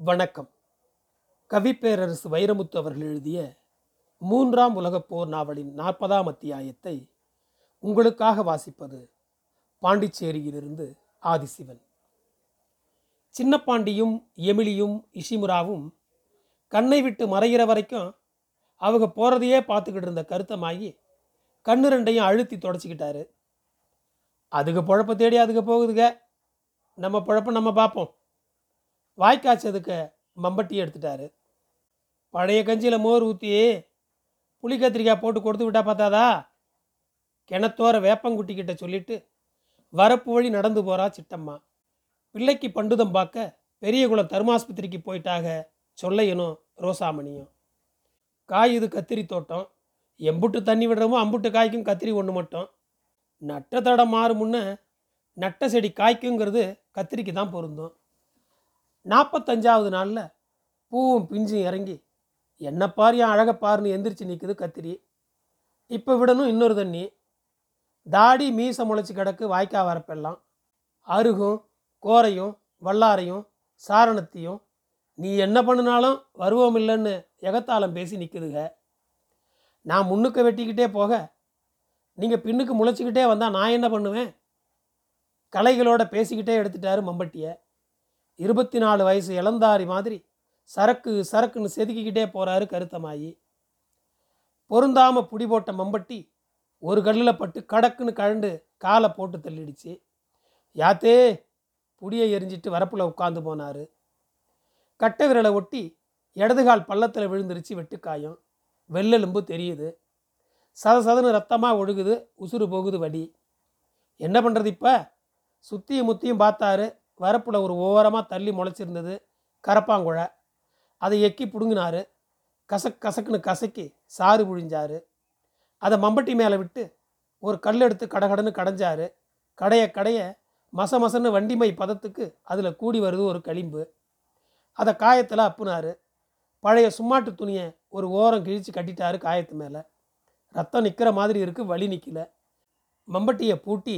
வணக்கம். கவிப்பேரரசு வைரமுத்து அவர்கள் எழுதிய மூன்றாம் உலகப் போர் நாவலின் நாற்பதாம் அத்தியாயத்தை உங்களுக்காக வாசிப்பது பாண்டிச்சேரியிலிருந்து ஆதிசிவன். சின்னப்பாண்டியும் எமிலியும் இஷிமுராவும் கண்ணை விட்டு மறைகிற வரைக்கும் அவங்க போகிறதையே பார்த்துக்கிட்டு இருந்த கருத்தமாகி கண்ணு ரெண்டையும் அழுத்தி தொடச்சிக்கிட்டாரு. அதுக்கு பொழப்ப தேடி அதுக்கு போகுதுங்க. நம்ம பொழப்ப நம்ம பார்ப்போம். வாய்க்காய்ச்சதுக்கு மம்பட்டி எடுத்துட்டாரு. பழைய கஞ்சியில் மோர் ஊற்றி புளி கத்திரிக்காய் போட்டு கொடுத்து விட்டா பார்த்தாதா கிணத்தோர வேப்பங்குட்டிக்கிட்ட சொல்லிட்டு வரப்பு வழி நடந்து போகிறா சிட்டம்மா பிள்ளைக்கு பண்டுதம் பார்க்க பெரியகுளம் தருமாஸ்பத்திரிக்கு போயிட்டாக சொல்லையனும் ரோசாமணியும் காய் இது கத்திரி தோட்டம். எம்புட்டு தண்ணி விடுறோமோ அம்புட்டு காய்க்கும் கத்திரி ஒன்று மட்டும். நட்ட தடம் மாறும் முன்ன நட்ட செடி காய்க்குங்கிறது கத்திரிக்கு தான் பொருந்தும். நாற்பத்தஞ்சாவது நாளில் பூவும் பிஞ்சும் இறங்கி என்ன பார் என் அழகை பாருன்னு எந்திரிச்சு நிற்குது கத்திரி. இப்போ விடணும் இன்னொரு தண்ணி. தாடி மீச முளைச்சி கிடக்கு வாய்க்கா வரப்பெல்லாம் அருகும் கோரையும் வல்லாரையும் சாரணத்தையும் நீ என்ன பண்ணினாலும் வருவோம் இல்லைன்னு எகத்தாளம் பேசி நிற்குதுங்க நான் முன்னுக்கு வெட்டிக்கிட்டே போக நீங்கள் பின்னுக்கு முளைச்சிக்கிட்டே வந்தால் நான் என்ன பண்ணுவேன்? கலைகளோட பேசிக்கிட்டே எடுத்துட்டாரு மம்பட்டியை. இருபத்தி நாலு வயசு இளந்தாரி மாதிரி சரக்கு சரக்குன்னு செதுக்கிக்கிட்டே போகிறாரு கருத்தமாயி. பொருந்தாம புடி போட்ட மம்பட்டி ஒரு கல்லில் பட்டு கடக்குன்னு கழண்டு காலை போட்டு தள்ளிடுச்சு. யாத்தே புடியை எரிஞ்சிட்டு வரப்பில் உட்காந்து போனார். கட்டை விரலை ஒட்டி இடதுகால் பள்ளத்தில் விழுந்துருச்சு வெட்டுக்காயம். வெள்ளெலும்பு தெரியுது. சத சதன்னு ரத்தமாக ஒழுகுது உசுறு போகுது வடி என்ன பண்ணுறது இப்போ? சுற்றியும் முத்தியும் பார்த்தாரு. வரப்பில் ஒரு ஓரமாக தள்ளி முளைச்சிருந்தது கரப்பாங்குழை. அதை எக்கி பிடுங்கினாரு. கசக் கசக்குன்னு கசக்கி சாறு புழிஞ்சாரு. அதை மம்பட்டி மேலே விட்டு ஒரு கல் எடுத்து கடகடன்னு கடைஞ்சாரு. கடைய கடைய மச மசன்னு வண்டிமை பதத்துக்கு அதில் கூடி வருது ஒரு களிம்பு. அதை காயத்தில் அப்புனாரு. பழைய சும்மாட்டு துணியை ஒரு ஓரம் கிழித்து கட்டிட்டாரு காயத்து மேலே. ரத்தம் நிற்கிற மாதிரி இருக்குது வழி நிற்கல மம்பட்டியை பூட்டி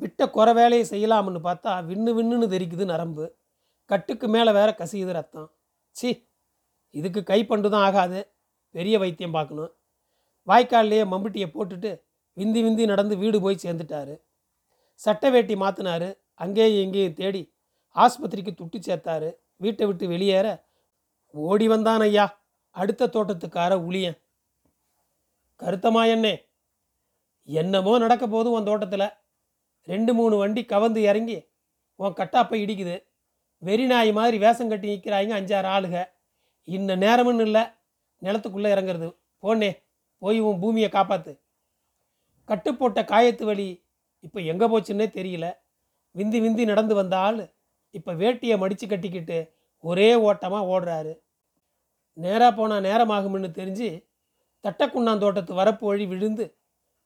விட்ட குறை வேலையை செய்யலாம்னு பார்த்தா விண்ணு விண்ணுன்னு தெரிக்குது நரம்பு. கட்டுக்கு மேலே வேற கசியுது ரத்தம். சி இதுக்கு கைப்பண்டு தான் ஆகாது. பெரிய வைத்தியம் பார்க்கணும். வாய்க்கால்லையே மம்பட்டியை போட்டுட்டு விந்தி விந்தி நடந்து வீடு போய் சேர்ந்துட்டாரு. சட்டை வேட்டி மாற்றினாரு அங்கேயும் இங்கேயும் தேடி ஆஸ்பத்திரிக்கு துட்டு சேர்த்தாரு. வீட்டை விட்டு வெளியேற ஓடி வந்தான் ஐயா. அடுத்த தோட்டத்துக்கார உளியன். கருத்தமாயண்ணே என்னமோ நடக்க போதும் உன் தோட்டத்தில். ரெண்டு மூணு வண்டி கவந்து இறங்கி உன் கட்டாப்பை இடிக்குது. வெறி நாய் மாதிரி வேஷம் கட்டி நிற்கிறாங்க அஞ்சாறு ஆளுக. இன்ன நேரமுன்னு இல்லை நிலத்துக்குள்ளே இறங்குறது. போனே போய் உன் பூமியை காப்பாற்று கட்டு போட்ட காயத்து வலி இப்போ எங்கே போச்சுன்னே தெரியல. விந்தி விந்தி நடந்து வந்த ஆள் இப்போ வேட்டியை மடித்து கட்டிக்கிட்டு ஒரே ஓட்டமாக ஓடுறாரு. நேராக போனால் நேரமாகும்னு தெரிஞ்சு தட்டக்குண்ணாந்தோட்டத்து வரப்பு வழி விழுந்து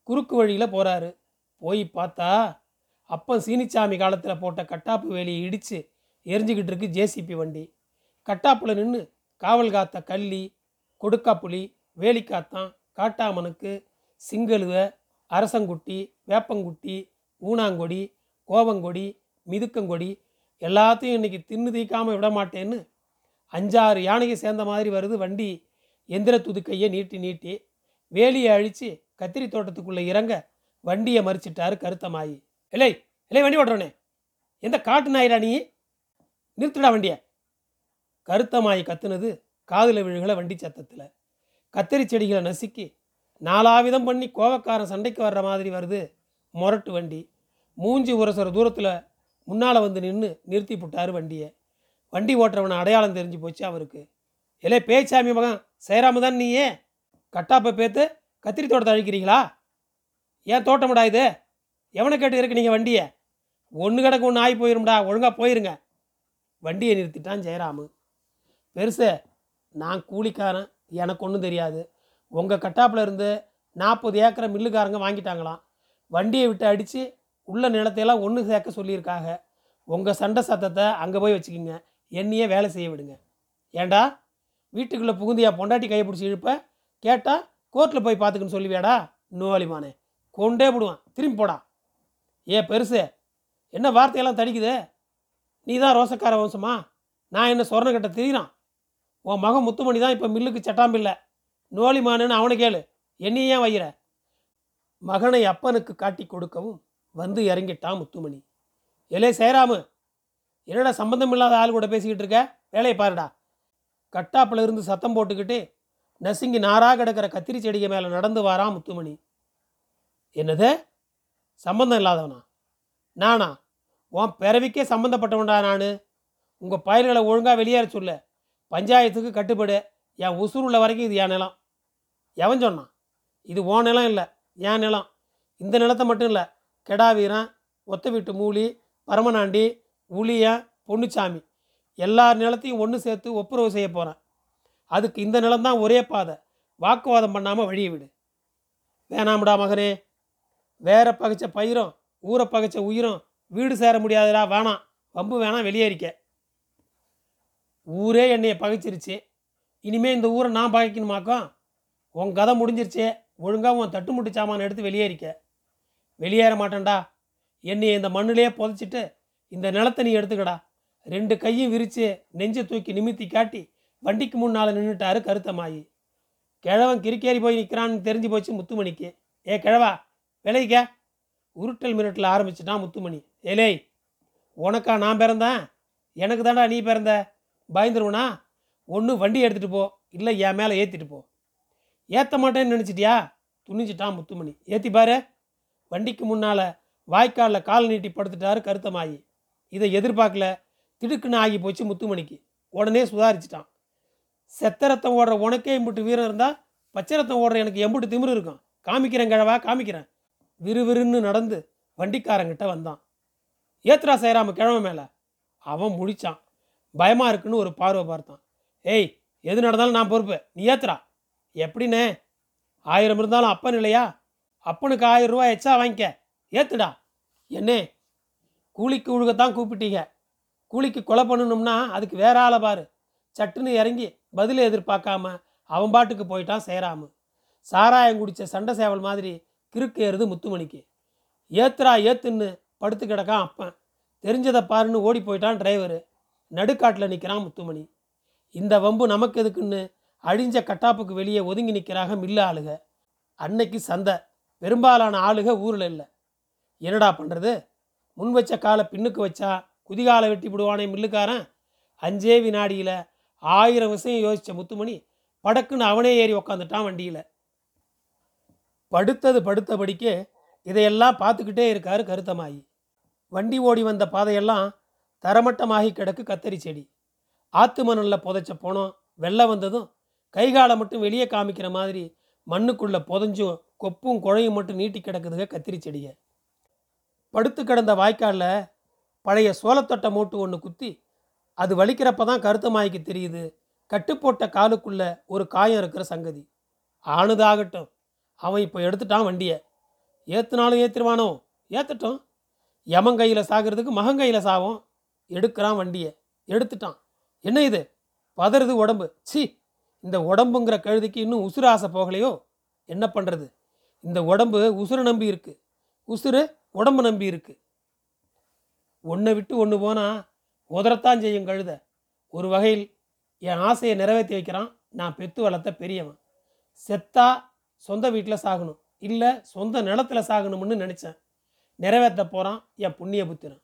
குறுக்கு வழியில் போகிறாரு போய் பார்த்தா அப்போ சீனிச்சாமி காலத்தில் போட்ட கட்டாப்பு வேலியை இடித்து எரிஞ்சுக்கிட்டு இருக்கு ஜேசிபி வண்டி. கட்டாப்பில் நின்று காவல் காத்த கள்ளி கொடுக்காப்புளி வேலிக்காத்தான் காட்டாமனுக்கு சிங்கழுவ அரசங்குட்டி வேப்பங்குட்டி ஊனாங்கொடி கோவங்கொடி மிதுக்கங்கொடி எல்லாத்தையும் இன்னைக்கு தின்னு தீக்காமல் விட மாட்டேன்னு அஞ்சாறு யானையை சேர்ந்த மாதிரி வருது வண்டி. எந்திர துதுக்கையை நீட்டி நீட்டி வேலியை அழித்து கத்திரி தோட்டத்துக்குள்ளே இறங்க வண்டியை மறிச்சிட்டாரு கருத்தமாயி. இல்லை இல்லை வண்டி ஓட்டுறோனே எந்த காட்டு நாயிடா நீ? நிறுத்துடா வண்டியை. கருத்தமாயி கத்துனது காதில் விழுகல வண்டி சத்தத்தில். கத்திரி செடிகளை நசுக்கி நாலாவிதம் பண்ணி கோவக்காரன் சண்டைக்கு வர்ற மாதிரி வருது முரட்டு வண்டி. மூஞ்சி உரசுற தூரத்தில் முன்னால் வந்து நின்று நிறுத்தி போட்டார் வண்டியை. வண்டி ஓட்டுறவனை அடையாளம் தெரிஞ்சு போச்சு அவருக்கு. இலே பேச்சாமி மகன் சேராம தான் நீயே. கட்டாப்பை பேத்து கத்திரி தோட்டத்தை அழிக்கிறீங்களா? ஏன் தோட்டமுடா இது? எவனை கேட்டு இருக்கு நீங்கள் வண்டியை? ஒன்று கிடக்கு ஒன்று ஆகி போயிரும்டா. ஒழுங்காக போயிருங்க. வண்டியை நிறுத்திட்டான் ஜெயராமு. பெருசு நான் கூலிக்காரன். எனக்கு ஒன்றும் தெரியாது. உங்கள் கட்டாப்பில் இருந்து நாற்பது ஏக்கரை மில்லுக்காரங்க வாங்கிட்டாங்களாம். வண்டியை விட்டு அடித்து உள்ள நிலத்தையெல்லாம் ஒன்று சேர்க்க சொல்லியிருக்காங்க. உங்கள் சண்டை சத்தத்தை அங்கே போய் வச்சுக்கிங்க. என்னையே வேலை செய்ய விடுங்க. ஏண்டா? வீட்டுக்குள்ளே புகுந்தியா பொண்டாட்டி கையை பிடிச்சி இழுப்ப? கேட்டால் கோர்ட்டில் போய் பார்த்துக்குன்னு சொல்லுவியாடா? நோலிமானே கொண்டே விடுவான் திரும்பி போடா. ஏ பெருசு என்ன வார்த்தையெல்லாம் தடிக்குது? நீ தான் ரோசக்கார வம்சமா? நான் என்ன சொரண திரியிறான்? உன் மகன் முத்துமணி தான் இப்போ மில்லுக்கு சட்டாம்பில்ல. நோலிமானுன்னு அவனை கேளு. என்னையே ஏன் வைகிற மகனை அப்பனுக்கு காட்டி கொடுக்கவும் வந்து இறங்கிட்டான் முத்துமணி. எலே சேராமு என்னடா சம்பந்தம் இல்லாத ஆள் கூட பேசிக்கிட்டு இருக்க? வேலையை பாருடா. கட்டாப்புல இருந்து சத்தம் போட்டுக்கிட்டு நசுங்கி நாராக கிடக்கிற கத்திரி செடிக்கு மேலே நடந்து வாரான் முத்துமணி. என்னது? சம்பந்தம் இல்லாதவனா? நானா? உன் பிறவிக்கே சம்மந்தப்பட்டவன்டா நான். உங்கள் பயிர்களை ஒழுங்காக வெளியேற சொல்ல. பஞ்சாயத்துக்கு கட்டுப்படு. என் உசுர் உள்ள வரைக்கும் இது என் நிலம். எவன் சொன்னான்? இது ஓ நிலம் இல்லை என் நிலம். இந்த நிலத்தை மட்டும் இல்லை கெடாவீரன் ஒத்த வீட்டு மூலி பரமனாண்டி உளியன் பொன்னுச்சாமி. எல்லார் நிலத்தையும் ஒன்று சேர்த்து ஒப்புரவு செய்ய போகிறேன் அதுக்கு இந்த நிலம்தான் ஒரே பாதை. வாக்குவாதம் பண்ணாமல் வழியை விடு. வேணாம்டா மகனே. வேற பகைச்ச பயிரும் ஊரை பகைச்ச உயிரும் வீடு சேர முடியாதுடா வேணாம். வம்பு வேணாம் வெளியேறிக்க ஊரே என்னைய பகைச்சிருச்சு. இனிமே இந்த ஊரை நான் பகைக்கணுமாக்கும் உன் கதை முடிஞ்சிருச்சே. ஒழுங்காக உன் தட்டுமுட்டு சாமான் எடுத்து வெளியேறிக்க வெளியேற மாட்டேன்டா. என்னை இந்த மண்ணிலே புதைச்சிட்டு இந்த நிலத்தை நீ எடுத்துக்கடா. ரெண்டு கையும் விரித்து நெஞ்சை தூக்கி நிமித்தி காட்டி வண்டிக்கு முன்னால் நின்றுட்டாரு கருத்தமாயி. கிழவன் கிரிக்கேறி போய் நிற்கிறான்னு தெரிஞ்சு போச்சு முத்துமணிக்கு. ஏ கிழவா விளைவிக்க உருட்டல் மிரட்டல் ஆரம்பிச்சிட்டான் முத்துமணி. ஏலேய் உனக்கா நான் பிறந்தேன்? எனக்கு தாண்டா நீ பிறந்த. பயந்துருவனா? ஒன்று வண்டி எடுத்துகிட்டு போ இல்லை என் மேலே ஏற்றிட்டு போ. ஏற்ற மாட்டேன்னு நினச்சிட்டியா? துணிஞ்சிட்டான் முத்துமணி. ஏற்றி பாரு. வண்டிக்கு முன்னால் வாய்க்காலில் கால் நீட்டி படுத்துட்டாரு கருத்தமாயி. இதை எதிர்பார்க்கல. திடுக்குன்னு ஆகி போச்சு முத்துமணிக்கு. உடனே சுதாரிச்சிட்டான். செத்த ரத்தம் ஓடுற உனக்கே இம்புட்டு வீரம் இருந்தால் பச்சை ரத்தம் ஓடுற எனக்கு எம்புட்டு திமிரு இருக்கும். காமிக்கிறேன் கிழவா காமிக்கிறேன். விறுவிறுன்னு நடந்து வண்டிக்காரங்கிட்ட வந்தான். ஏத்ரா செய்கிறாம கிழமை மேலே. அவன் முழிச்சான். பயமாக இருக்குன்னு ஒரு பார்வை பார்த்தான். ஏய் எது நடந்தாலும் நான் பொறுப்பு. நீ ஏத்துறா எப்படிண்ணே? ஆயிரம் இருந்தாலும் அப்பன் இல்லையா? அப்பனுக்கு ஆயிரம் ரூபா எச்சா வாங்கிக்க. ஏத்துடா. என்னே? கூலிக்கு உழுகத்தான் கூப்பிட்டீங்க. கூலிக்கு கொலை பண்ணணும்னா அதுக்கு வேற ஆளை பாரு. சட்டுன்னு இறங்கி பதில் எதிர்பார்க்காம அவன் பாட்டுக்கு போயிட்டான் சேராமு. சாராயம் குடித்த சண்டை சேவல் மாதிரி கிறுக்கு ஏறுது முத்துமணிக்கு. ஏத்துறா ஏத்துன்னு படுத்து கிடக்கான் அப்பன். தெரிஞ்சதை பாருன்னு ஓடி போயிட்டான் டிரைவரு. நடுக்காட்டில் நிற்கிறான் முத்துமணி. இந்த வம்பு நமக்கு எதுக்குன்னு அழிஞ்ச கட்டாப்புக்கு வெளியே ஒதுங்கி நிற்கிறாங்க மில்லு ஆளுக. அன்னைக்கு சந்தை. பெரும்பாலான ஆளுக ஊரில் இல்லை. என்னடா பண்ணுறது முன் வச்ச காலை பின்னுக்கு வச்சா குதிகாலை வெட்டி விடுவானே மில்லுக்காரன்? அஞ்சே வினாடியில் ஆயிரம் விஷயம் யோசித்த முத்துமணி படக்குன்னு அவனே ஏறி உக்காந்துட்டான் வண்டியில். படுத்தது படுத்தபடிக்கே இதையெல்லாம் பார்த்துக்கிட்டே இருக்கார் கருத்தமாயி. வண்டி ஓடி வந்த பாதையெல்லாம் தரமட்டமாகி கிடக்கு கத்தரி செடி. ஆத்து மணலில் புதைச்ச போனோம் வெள்ளம் வந்ததும் கைகாலை மட்டும் வெளியே காமிக்கிற மாதிரி மண்ணுக்குள்ளே புதைஞ்சும் கொப்பும் குழையும் மட்டும் நீட்டி கிடக்குதுங்க கத்திரி செடியை. படுத்து கிடந்த வாய்க்காலில் பழைய சோளத்தொட்டை மூட்டு ஒன்று குத்தி அது வலிக்கிறப்ப தான் கருத்தமாய்க்கு தெரியுது. கட்டுப்போட்ட காலுக்குள்ள ஒரு காயம் இருக்கிற சங்கதி. ஆணுதாகட்டும் அவன் இப்போ எடுத்துட்டான் வண்டியை. ஏற்றுனாலும் ஏற்றிடுவானோ ஏற்றட்டும் யமன் கையில் சாகிறதுக்கு மகன் கையில் சாவும். எடுக்கிறான் வண்டியை. எடுத்துட்டான். என்ன இது? பதறுது உடம்பு. சி இந்த உடம்புங்கிற கழுதிக்கு இன்னும் உசுறு ஆசை போகலையோ? என்ன பண்ணுறது இந்த உடம்பு உசுரை நம்பி இருக்கு. உசுறு உடம்பு நம்பி இருக்கு. ஒன்றை விட்டு ஒன்று போனால் உதறத்தான் செய்யும் கழுத. ஒரு வகையில் என் ஆசையை நிறைவேற்றி வைக்கிறான். நான் பெத்து வளர்த்த பெரியவன். செத்தா சொந்த வீட்டில் சாகணும். இல்லை சொந்த நிலத்தில் சாகணும்னு நினச்சேன். நிறைவேற்ற போகிறான் என் புண்ணிய புத்திரன்.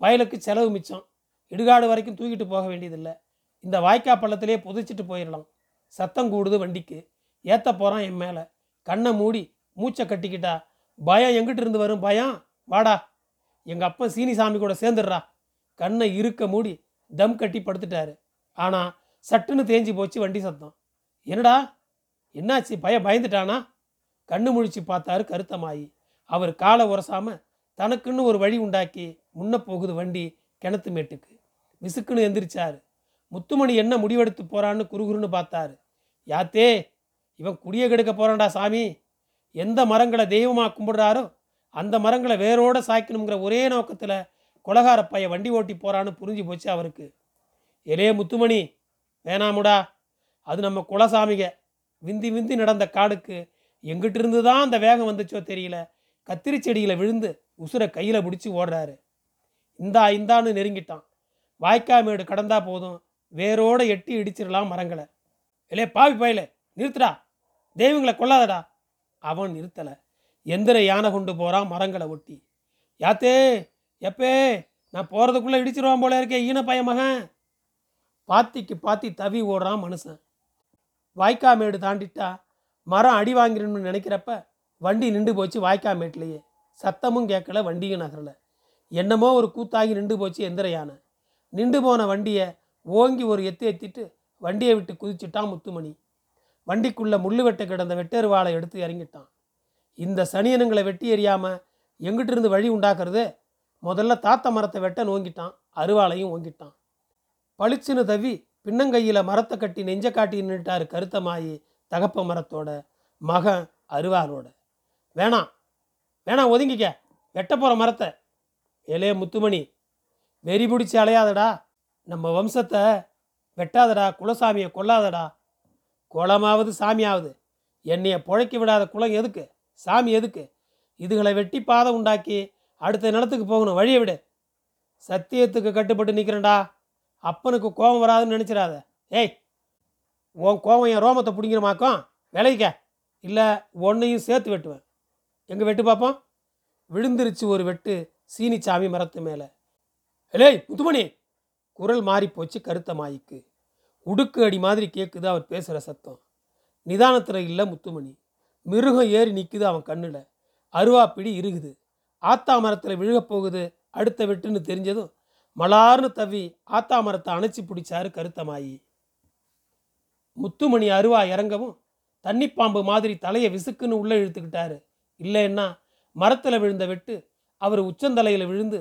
பயலுக்கு செலவு மிச்சம். இடுகாடு வரைக்கும் தூக்கிட்டு போக வேண்டியதில்லை. இந்த வாய்க்கா பள்ளத்திலே புதைச்சிட்டு போயிடலாம் சத்தம் கூடுது வண்டிக்கு. ஏற்ற போகிறான் என் மேலே. கண்ணை மூடி மூச்சை கட்டிக்கிட்டா பயம் எங்கிட்ட இருந்து வரும் பயம்? வாடா. எங்கள் அப்பா சீனிசாமி கூட சேர்ந்துடுறா. கண்ணை இருக்க மூடி தம் கட்டி படுத்துட்டாரு. ஆனால் சட்டுன்னு தேஞ்சு போச்சு வண்டி சத்தம். என்னடா? என்னாச்சு? பய பயந்துட்டானா? கண்ணு முழிச்சு பார்த்தாரு கருத்தமாயி. அவர் காலை உரசாம தனக்குன்னு ஒரு வழி உண்டாக்கி முன்ன போகுது வண்டி கிணத்து மேட்டுக்கு. விசுக்குன்னு எந்திரிச்சாரு. முத்துமணி என்ன முடிவெடுத்து போறான்னு குறுகுறுன்னு பார்த்தாரு. யாத்தே இவன் குடிய கெடுக்க போறான்டா சாமி. எந்த மரங்களை தெய்வமாக கும்பிடுறாரோ அந்த மரங்களை வேரோட சாய்க்கணுங்கிற ஒரே நோக்கத்தில் கொலகார பைய வண்டி ஓட்டி போறான்னு புரிஞ்சு போச்சு அவருக்கு. எலே முத்துமணி வேணாமுடா. அது நம்ம குலசாமிக. விந்தி விந்தி நடந்த காடுக்கு எங்கிட்டிருந்து தான் அந்த வேகம் வந்துச்சோ தெரியல. கத்திரி செடியில் விழுந்து உசுரை கையில் பிடிச்சி ஓடுறாரு. இந்தா இந்தான்னு நெருங்கிட்டான். வாய்க்கா மேடு கடந்தா போதும். வேரோட எட்டி இடிச்சிடலாம் மரங்களை. இல்லே பாவி பயலே நிறுத்துடா. தெய்வங்களை கொல்லாதடா. அவன் நிறுத்தலை. எந்திர யானை கொண்டு போகிறான் மரங்களை ஒட்டி. யாத்தே எப்பே நான் போகிறதுக்குள்ளே இடிச்சிருவான் போல இருக்கேன் ஈன பைய மகன். பாத்திக்கு பாத்தி தவி ஓடுறான் மனுஷன். வாய்க்கா மேடு தாண்டிட்டா மரம் அடி வாங்கிடணும்னு நினைக்கிறப்ப வண்டி நின்று போச்சு வாய்க்கா மேட்லேயே சத்தமும் கேட்கல வண்டியும் நகரல. என்னமோ ஒரு கூத்தாகி நின்று போச்சு எந்திர யானை நின்று போன வண்டியை ஓங்கி ஒரு எத்து எத்திட்டு வண்டியை விட்டு குதிச்சுட்டான் முத்துமணி. வண்டிக்குள்ளே முள்ளு வெட்ட கிடந்த வெட்டெருவாளை எடுத்து இறங்கிட்டான். இந்த சனியனுங்களை வெட்டி எறியாமல் எங்கிட்டிருந்து வழி உண்டாக்குறது? முதல்ல தாத்த மரத்தை வெட்ட நோங்கிட்டான் அருவாளையும் ஓங்கிட்டான். பளிச்சுன்னு தவி பின்னங்கையில் மரத்தை கட்டி நெஞ்ச காட்டி நின்றுட்டாரு கருத்தமாயி தகப்ப மரத்தோட மகன் அருவாரோட வேணாம் வேணாம் ஒதுங்கிக்க வெட்ட போகிற மரத்தை. ஏலே முத்துமணி வெறி பிடிச்சி அலையாதடா. நம்ம வம்சத்தை வெட்டாதடா குலசாமியை கொல்லாதடா. குளமாவது சாமியாவது. என்னையை புழைக்க விடாத குலம் எதுக்கு? சாமி எதுக்கு? இதுகளை வெட்டி பாதை உண்டாக்கி அடுத்த நிலத்துக்கு போகணும் வழியை விடு. சத்தியத்துக்கு கட்டுப்பட்டு நிற்கிறேன்டா அப்பனுக்கு கோபம் வராதுன்னு நினச்சிடாத. ஏய் உன் கோபம் என் ரோமத்தை பிடிங்கிறமாக்கும் விளைவிக்க இல்லை ஒன்றையும் சேர்த்து வெட்டுவேன். எங்கே வெட்டு பார்ப்போம் விழுந்துருச்சு ஒரு வெட்டு சீனிச்சாமி மரத்து மேலே. ஏய் முத்துமணி! குரல் மாறிப்போச்சு கருத்த மாய்க்கு. உடுக்கு அடி மாதிரி கேட்குது அவர் பேசுகிற சத்தம். நிதானத்தில் இல்லை முத்துமணி. மிருகம் ஏறி நிற்குது அவன் கண்ணில். அருவாப்பிடி இருக்குது ஆத்தா மரத்தில் விழுகப் போகுது அடுத்த வெட்டுன்னு தெரிஞ்சதும் மலார்னு தவி ஆத்தா மரத்தை அணைச்சி பிடிச்சாரு கருத்தமாயி. முத்துமணி அருவா இறங்கவும் தண்ணிப்பாம்பு மாதிரி தலையை விசுக்குன்னு உள்ளே இழுத்துக்கிட்டாரு. இல்லைன்னா மரத்தில் விழுந்த வெட்டு அவர் உச்சந்தலையில் விழுந்து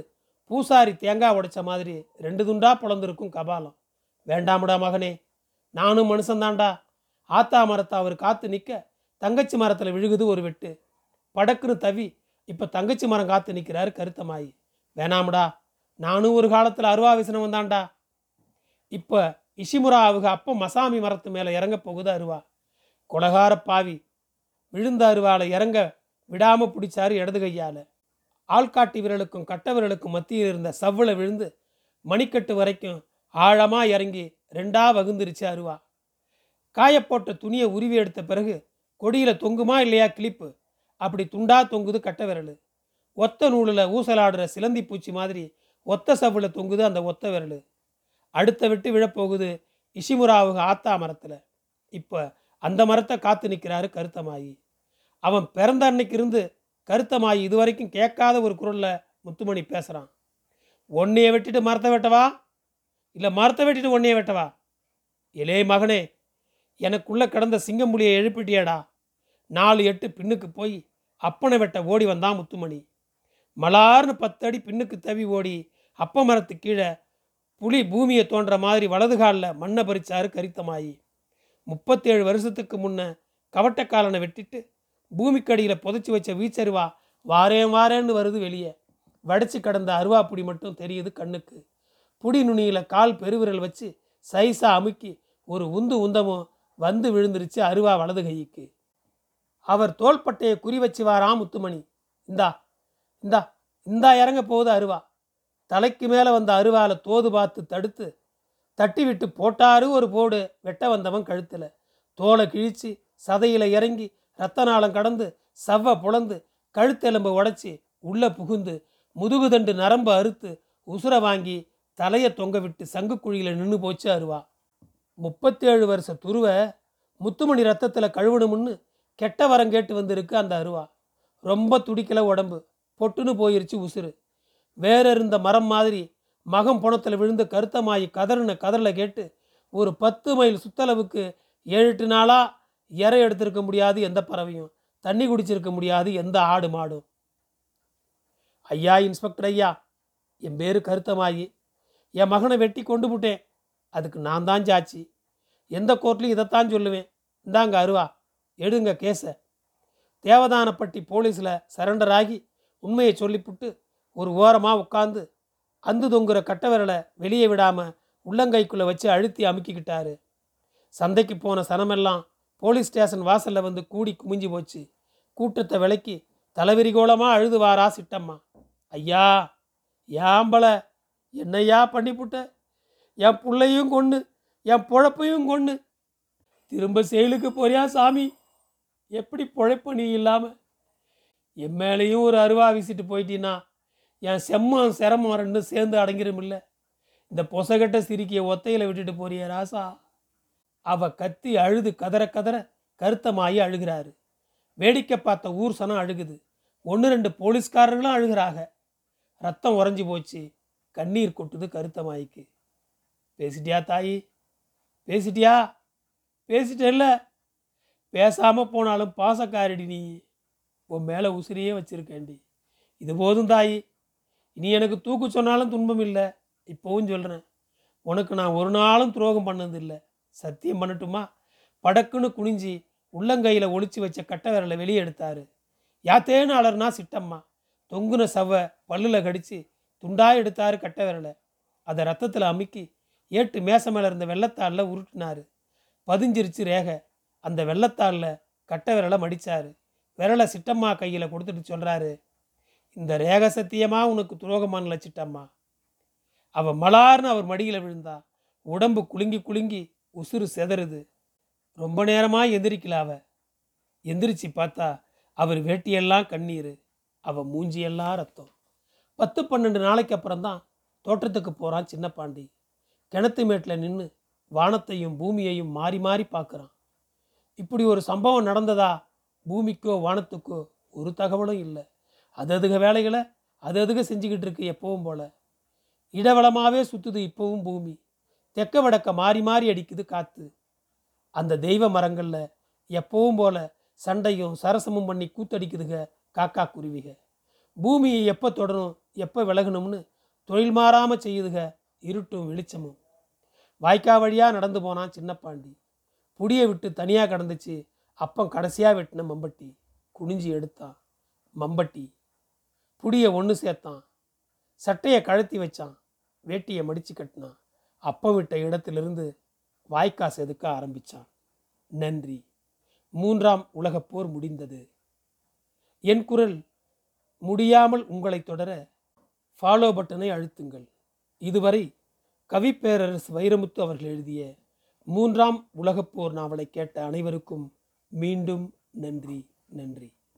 பூசாரி தேங்காய் உடைச்ச மாதிரி ரெண்டு துண்டா பிளந்திருக்கும் கபாலம். வேண்டாமுடா மகனே நானும் மனுஷந்தாண்டா ஆத்தா மரத்தை அவர் காத்து நிற்க தங்கச்சி மரத்தில் விழுகுது ஒரு வெட்டு. படக்குன்னு தவி இப்போ தங்கச்சி மரம் காத்து நிற்கிறாரு கருத்தமாயி. வேணாமுடா நானும் ஒரு காலத்தில் அருவா விசனம் வந்தான்டா இப்போ இஷிமுரா அப்போ மசாமி மரத்து மேலே இறங்க போகுது அருவா. கொலகார பாவி விழுந்த அருவாவில் இறங்க விடாமல் பிடிச்சாரு இடது கையால். ஆள்காட்டி விரலுக்கும் கட்ட விரலுக்கும் மத்தியில் இருந்த சவ்வில் விழுந்து மணிக்கட்டு வரைக்கும் ஆழமாக இறங்கி ரெண்டா வகுந்துருச்சு அருவா. காயப்போட்ட துணியை உருவி எடுத்த பிறகு கொடியில் தொங்குமா இல்லையா கிளிப்பு அப்படி துண்டா தொங்குது கட்ட விரல். ஒத்த நூலில் ஊசலாடுற சிலந்தி பூச்சி மாதிரி ஒத்த சவ்வில் தொங்குது அந்த ஒத்த விரல். அடுத்த விட்டு விழப்போகுது இஷிமுராவுக ஆத்தா மரத்தில். இப்போ அந்த மரத்தை காத்து நிற்கிறாரு கருத்தமாயி. அவன் பிறந்த அன்னைக்கு இருந்து கருத்தமாயி இதுவரைக்கும் கேட்காத ஒரு குரலில் முத்துமணி பேசுகிறான் ஒன்னையை வெட்டிட்டு மரத்தை வெட்டவா? இல்லை மரத்தை வெட்டிட்டு ஒன்னையை வெட்டவா? இலே மகனே எனக்குள்ளே கிடந்த சிங்கம்புலியை எழுப்பிட்டியடா. நாலு எட்டு பின்னுக்கு போய் அப்பனை வெட்ட ஓடி வந்தான் முத்துமணி. மலார்னு பத்தடி பின்னுக்கு தவி ஓடி அப்ப மரத்து கீழே புலி பூமியை தோன்ற மாதிரி வலது காலில் மண்ணை பறிச்சாரு கரித்தமாயி. முப்பத்தேழு வருஷத்துக்கு முன்ன கவட்டக்காலனை வெட்டிட்டு பூமிக்கடியில் புதைச்சி வச்ச வீச்சருவா வாரேன் வாரேன்னு வருது வெளியே. வடிச்சு கடந்த அருவா புடி மட்டும் தெரியுது கண்ணுக்கு. புடி நுனியில் கால் பெருவிரல் வச்சு சைஸா அமுக்கி ஒரு உந்து உந்தமும் வந்து விழுந்துருச்சு அருவா வலது கைக்கு. அவர் தோள்பட்டையை குறி வச்சு வாராம் முத்துமணி. இந்தா இந்தா இந்தா இறங்க போகுது அருவா. தலைக்கு மேலே வந்த அருவாலை தோது பார்த்து தடுத்து தட்டி விட்டு போட்டாரு ஒரு போடு வெட்ட வந்தவன் கழுத்தில். தோலை கிழிச்சு சதையில் இறங்கி ரத்த நாளம் கடந்து செவ்வ புலந்து கழுத்தெலும்பை உடச்சி உள்ளே புகுந்து முதுகுதண்டு நரம்பு அறுத்து உசுரை வாங்கி தலையை தொங்க விட்டு சங்குக்குழியில் நின்று போச்சு அருவா. முப்பத்தேழு வருஷ துருவை முத்துமணி ரத்தத்தில் கழுவணும்னு கெட்ட வரம் கேட்டு வந்திருக்கு அந்த அருவா. ரொம்ப துடிக்கல உடம்பு பொட்டுன்னு போயிருச்சு உசுறு. வேற இருந்த மரம் மாதிரி மகம் புணத்தில் விழுந்து கருத்தமாயி கதறின கதறலை கேட்டு ஒரு பத்து மைல் சுத்தளவுக்கு ஏழு எட்டு நாளாக இறை எடுத்திருக்க முடியாது எந்த பறவையும் தண்ணி குடிச்சிருக்க முடியாது எந்த ஆடு மாடும். ஐயா இன்ஸ்பெக்டர் ஐயா என் பேர் கருத்தமாயி. என் மகனை வெட்டி கொண்டு விட்டேன் அதுக்கு நான் தான் சாட்சி. எந்த கோர்ட்லையும் இதைத்தான் சொல்லுவேன். இந்தாங்க அருவா எடுங்க கேஸை தேவதானப்பட்டி போலீஸில் சரண்டர் ஆகி உண்மையை சொல்லிப்புட்டு ஒரு ஓரமாக உட்காந்து அந்து தொங்குற கட்ட விரலை வெளியே விடாமல் உள்ளங்கைக்குள்ளே வச்சு அழுத்தி அமுக்கிக்கிட்டாரு. சந்தைக்கு போன சனமெல்லாம் போலீஸ் ஸ்டேஷன் வாசலில் வந்து கூடி குமிஞ்சு போச்சு. கூட்டத்தை விலக்கி தலைவிரிகோலமாக அழுதுவாரா சிட்டம்மா. ஐயா ஏம்பல என்னையா பண்ணிப்புட்ட? என் பிள்ளையும் கொண்டு என் பொழப்பையும் கொண்டு திரும்ப செயலுக்கு போறியா சாமி? எப்படி பொழைப்ப நீ இல்லாமல் என் மேலேயும் ஒரு அருவா வீசிட்டு போயிட்டீன்னா என் செம்மம் சிரமம் ரெண்டும் சேர்ந்து அடங்கிருமில்ல இந்த பொசகட்ட சிரிக்கிய ஒத்தையில் விட்டுட்டு போறிய ராசா. அவ கத்தி அழுது கதற கதற கருத்தமாயி அழுகிறாரு. வேடிக்கை பார்த்த ஊர் சனம் அழுகுது. ஒன்று ரெண்டு போலீஸ்காரர்களும் அழுகிறாங்க ரத்தம் உறைஞ்சி போச்சு. கண்ணீர் கொட்டுது கருத்தமாய்க்கு. பேசிட்டியா தாயி? பேசிட்டியா? பேசிட்டேல்ல? பேசாமல் போனாலும் பாசக்காரடி நீ. உன் மேலே உசிரியே வச்சிருக்கேன்டி. இது போதும் தாயி. இனி எனக்கு தூக்கு சொன்னாலும் துன்பம் இல்லை. இப்போவும் சொல்கிறேன் உனக்கு நான் ஒரு நாளும் துரோகம் பண்ணதில்லை. சத்தியம் பண்ணட்டுமா? படக்குன்னு குனிஞ்சி உள்ளங்கையில் ஒழிச்சு வச்ச கட்டை விரலை வெளியே எடுத்தாரு. யாத்தேன்னு அலர்னா சிட்டம்மா. தொங்குன சவ பல்லில் கடிச்சு துண்டாக எடுத்தாரு கட்டை விரலை. அதை ரத்தத்தில் அமுக்கி ஏட்டு மேச மேலே இருந்த வெள்ளத்தாளில் உருட்டினார். பதிஞ்சிருச்சு ரேகை. அந்த வெள்ளத்தாளில் கட்டை விரலை மடிச்சாரு. விரலை சிட்டம்மா கையில் கொடுத்துட்டு சொல்கிறாரு இந்த ரேக சத்தியமாக உனக்கு துரோகமான லட்சிட்டம்மா அவள் மலார்னு அவர் மடியில் விழுந்தா உடம்பு குலுங்கி குலுங்கி உசுறு செதறுது. ரொம்ப நேரமாக எந்திரிக்கல அவ. எந்திரிச்சு பார்த்தா அவர் வேட்டியெல்லாம் கண்ணீர் அவள் மூஞ்சியெல்லாம் ரத்தம். பத்து பன்னெண்டு நாளைக்கு அப்புறம் தான் தோட்டத்துக்கு போகிறான் சின்ன பாண்டி. கிணத்து மேட்டில் நின்று வானத்தையும் பூமியையும் மாறி மாறி பார்க்குறான். இப்படி ஒரு சம்பவம் நடந்ததா பூமிக்கோ வானத்துக்கோ ஒரு தகவலும் இல்லை. அது அதுக வேலைகளை அது அதுக செஞ்சுக்கிட்டு இருக்கு எப்பவும் போல. இடவளமாகவே சுற்றுது இப்போவும் பூமி. தெக்க வடக்க மாறி மாறி அடிக்குது காற்று அந்த தெய்வ மரங்களில் எப்பவும் போல சண்டையும் சரசமும் பண்ணி கூத்தடிக்குதுக காக்கா குருவிக. பூமியை எப்போ தொடரும் எப்போ விலகணும்னு தொழில் மாறாமல் செய்யுதுக இருட்டும் வெளிச்சமும். வாய்க்கா வழியாக நடந்து போனான் சின்னப்பாண்டி. புடியை விட்டு தனியாக கடந்துச்சு அப்பம் கடைசியாக வெட்டின மம்பட்டி. குனிஞ்சி எடுத்தான் மம்பட்டி. புடியை ஒன்று சேர்த்தான். சட்டையை கழத்தி வச்சான். வேட்டியை மடித்து கட்டினான். அப்பம் விட்ட இடத்திலிருந்து வாய்க்காசு செதுக்க ஆரம்பித்தான் நன்றி. மூன்றாம் உலகப் போர் முடிந்தது. என் குரல் முடியாமல் உங்களை தொடர ஃபாலோ பட்டனை அழுத்துங்கள். இதுவரை கவிப்பேரரசு வைரமுத்து அவர்கள் எழுதிய மூன்றாம் உலகப்போர் நாவலை கேட்ட அனைவருக்கும் மீண்டும் நன்றி நன்றி.